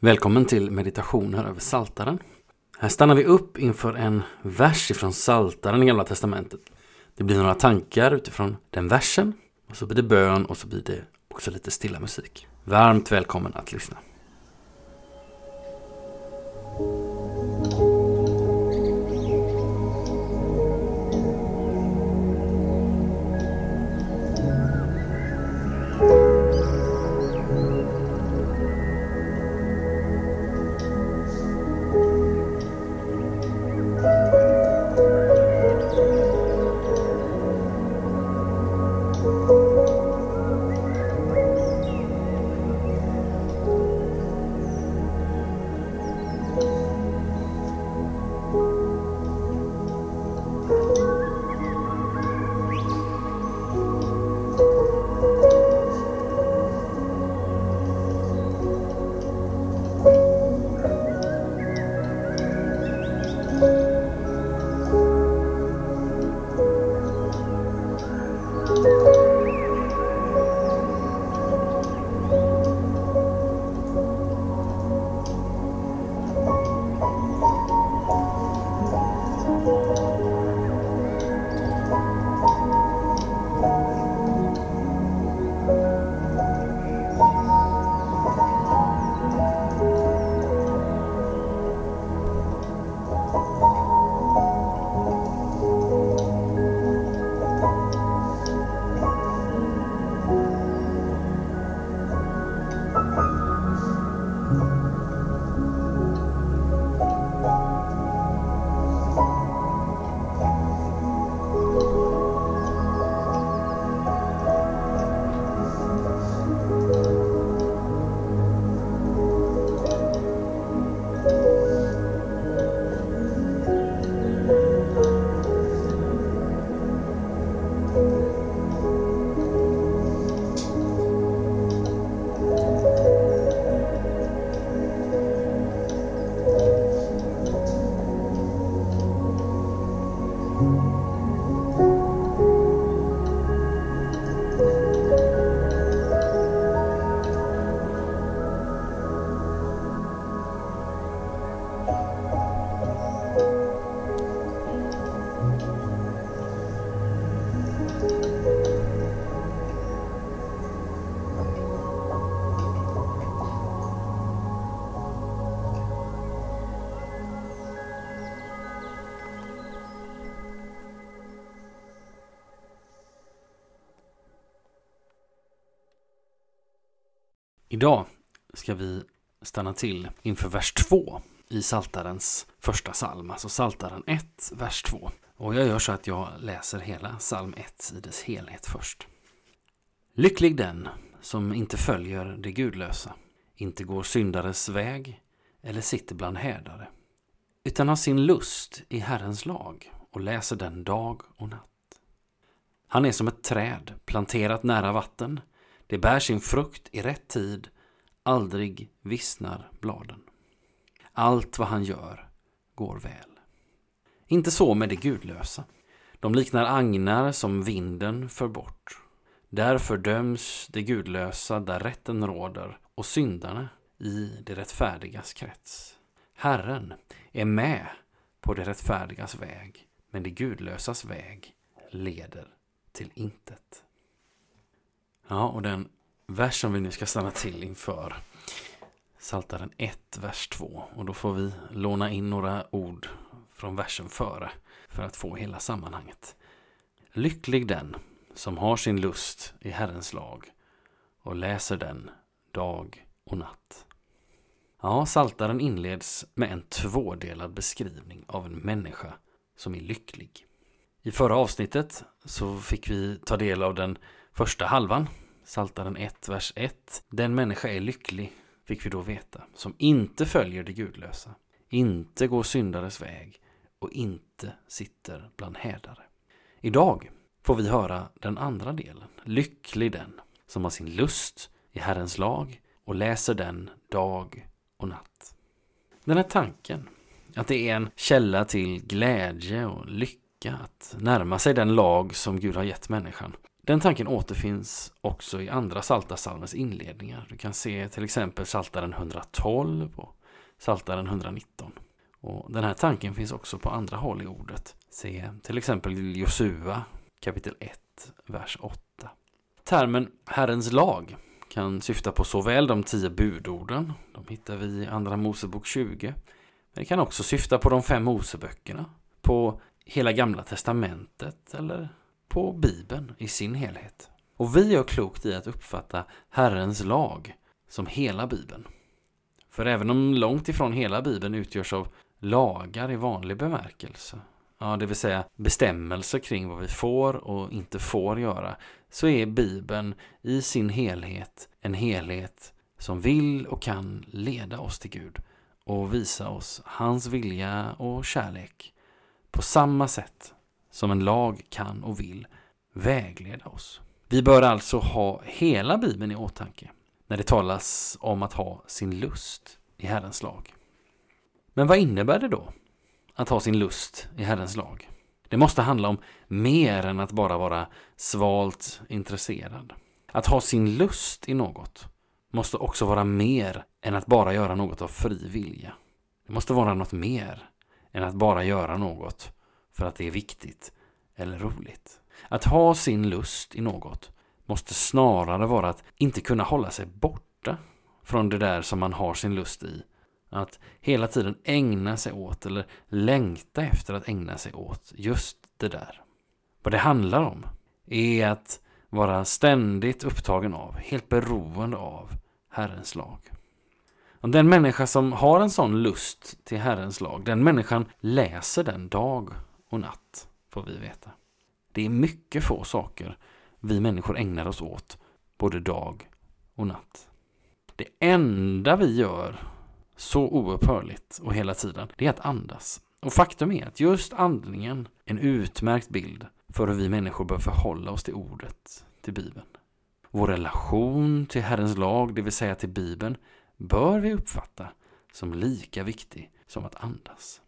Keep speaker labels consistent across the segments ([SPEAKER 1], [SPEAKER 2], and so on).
[SPEAKER 1] Välkommen till meditationer över Saltaren. Här stannar vi upp inför en vers ifrån Saltaren i Gamla Testamentet. Det blir några tankar utifrån den versen och så blir det bön och så blir det också lite stilla musik. Varmt välkommen att lyssna. Idag ska vi stanna till inför vers 2 i Saltarens första psalm, alltså Saltaren 1, vers 2. Och jag gör så att jag läser hela psalm 1 i dess helhet först. Lycklig den som inte följer det gudlösa, inte går syndares väg eller sitter bland härdare, utan har sin lust i Herrens lag och läser den dag och natt. Han är som ett träd planterat nära vatten, det bär sin frukt i rätt tid, aldrig vissnar bladen. Allt vad han gör går väl. Inte så med det gudlösa. De liknar agnar som vinden för bort. Därför döms det gudlösa där rätten råder och syndarna i det rättfärdigas krets. Herren är med på det rättfärdigas väg, men det gudlösas väg leder till intet. Ja, och den vers som vi nu ska stanna till inför Saltaren 1, vers 2. Och då får vi låna in några ord från versen före för att få hela sammanhanget. Lycklig den som har sin lust i Herrens lag och läser den dag och natt. Ja, Saltaren inleds med en tvådelad beskrivning av en människa som är lycklig. I förra avsnittet så fick vi ta del av den första halvan, Saltaren 1, vers 1. Den människa är lycklig, fick vi då veta, som inte följer det gudlösa, inte går syndares väg och inte sitter bland hädare. Idag får vi höra den andra delen, lycklig den som har sin lust i Herrens lag och läser den dag och natt. Den här tanken, att det är en källa till glädje och lycka att närma sig den lag som Gud har gett människan. Den tanken återfinns också i andra Psaltarpsalmens inledningar. Du kan se till exempel Psaltaren 112 och Psaltaren 119. Och den här tanken finns också på andra håll i ordet. Se till exempel Josua kapitel 1, vers 8. Termen Herrens lag kan syfta på såväl de tio budorden, de hittar vi i Andra Mosebok 20, men det kan också syfta på de fem Moseböckerna, på hela Gamla Testamentet eller på Bibeln i sin helhet. Och vi gör klokt i att uppfatta Herrens lag som hela Bibeln. För även om långt ifrån hela Bibeln utgörs av lagar i vanlig bemärkelse, ja, det vill säga bestämmelser kring vad vi får och inte får göra, så är Bibeln i sin helhet en helhet som vill och kan leda oss till Gud och visa oss hans vilja och kärlek på samma sätt som en lag kan och vill vägleda oss. Vi bör alltså ha hela Bibeln i åtanke när det talas om att ha sin lust i Herrens lag. Men vad innebär det då att ha sin lust i Herrens lag? Det måste handla om mer än att bara vara svalt intresserad. Att ha sin lust i något måste också vara mer än att bara göra något av fri vilja. Det måste vara något mer än att bara göra något för att det är viktigt eller roligt. Att ha sin lust i något måste snarare vara att inte kunna hålla sig borta från det där som man har sin lust i. Att hela tiden ägna sig åt eller längta efter att ägna sig åt just det där. Vad det handlar om är att vara ständigt upptagen av, helt beroende av Herrens lag. Och den människa som har en sån lust till Herrens lag, den människan läser den dag och natt, får vi veta. Det är mycket få saker vi människor ägnar oss åt både dag och natt. Det enda vi gör så oupphörligt och hela tiden, det är att andas. Och faktum är att just andningen är en utmärkt bild för hur vi människor bör förhålla oss till ordet, till Bibeln. Vår relation till Herrens lag, det vill säga till Bibeln, bör vi uppfatta som lika viktig som att andas.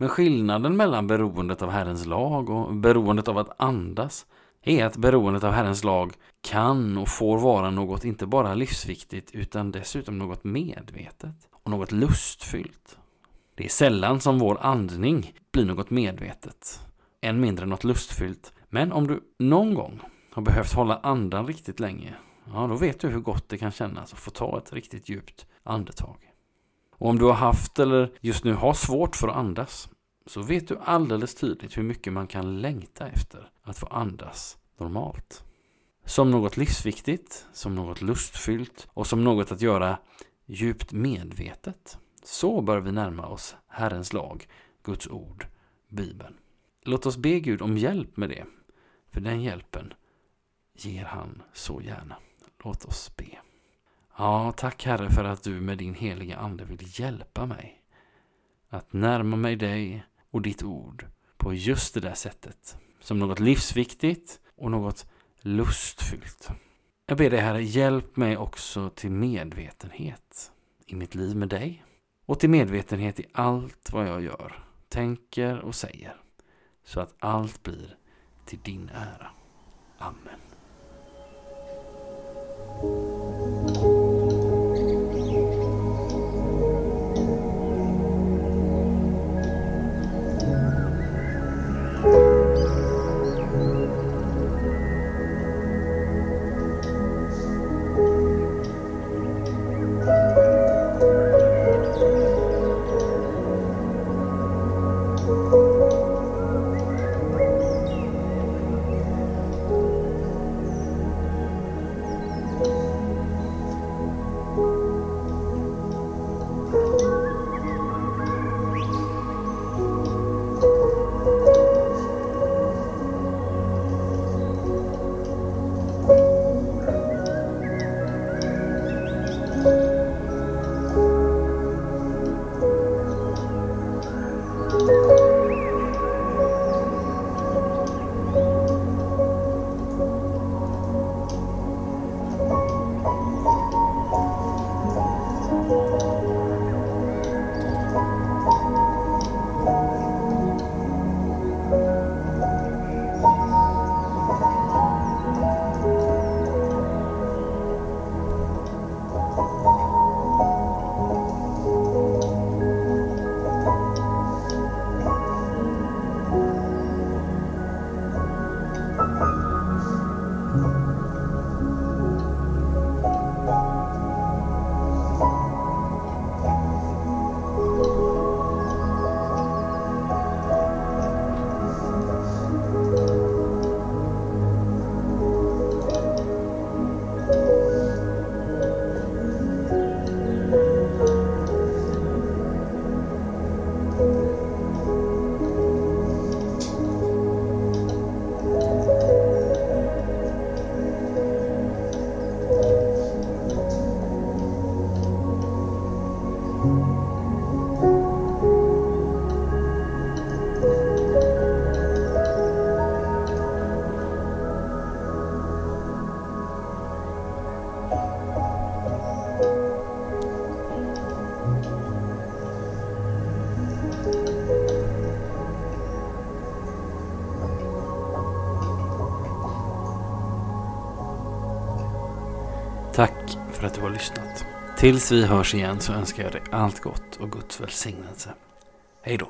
[SPEAKER 1] Men skillnaden mellan beroendet av Herrens lag och beroendet av att andas är att beroendet av Herrens lag kan och får vara något inte bara livsviktigt utan dessutom något medvetet och något lustfyllt. Det är sällan som vår andning blir något medvetet, än mindre något lustfyllt. Men om du någon gång har behövt hålla andan riktigt länge, ja då vet du hur gott det kan kännas att få ta ett riktigt djupt andetag. Och om du har haft eller just nu har svårt för att andas så vet du alldeles tydligt hur mycket man kan längta efter att få andas normalt. Som något livsviktigt, som något lustfyllt och som något att göra djupt medvetet. Så bör vi närma oss Herrens lag, Guds ord, Bibeln. Låt oss be Gud om hjälp med det, för den hjälpen ger han så gärna. Låt oss be. Ja, tack Herre för att du med din heliga Ande vill hjälpa mig att närma mig dig och ditt ord på just det där sättet. Som något livsviktigt och något lustfyllt. Jag ber dig Herre, hjälp mig också till medvetenhet i mitt liv med dig och till medvetenhet i allt vad jag gör, tänker och säger. Så att allt blir till din ära. Amen. Tack för att du har lyssnat. Tills vi hörs igen så önskar jag dig allt gott och Guds välsignelse. Hej då!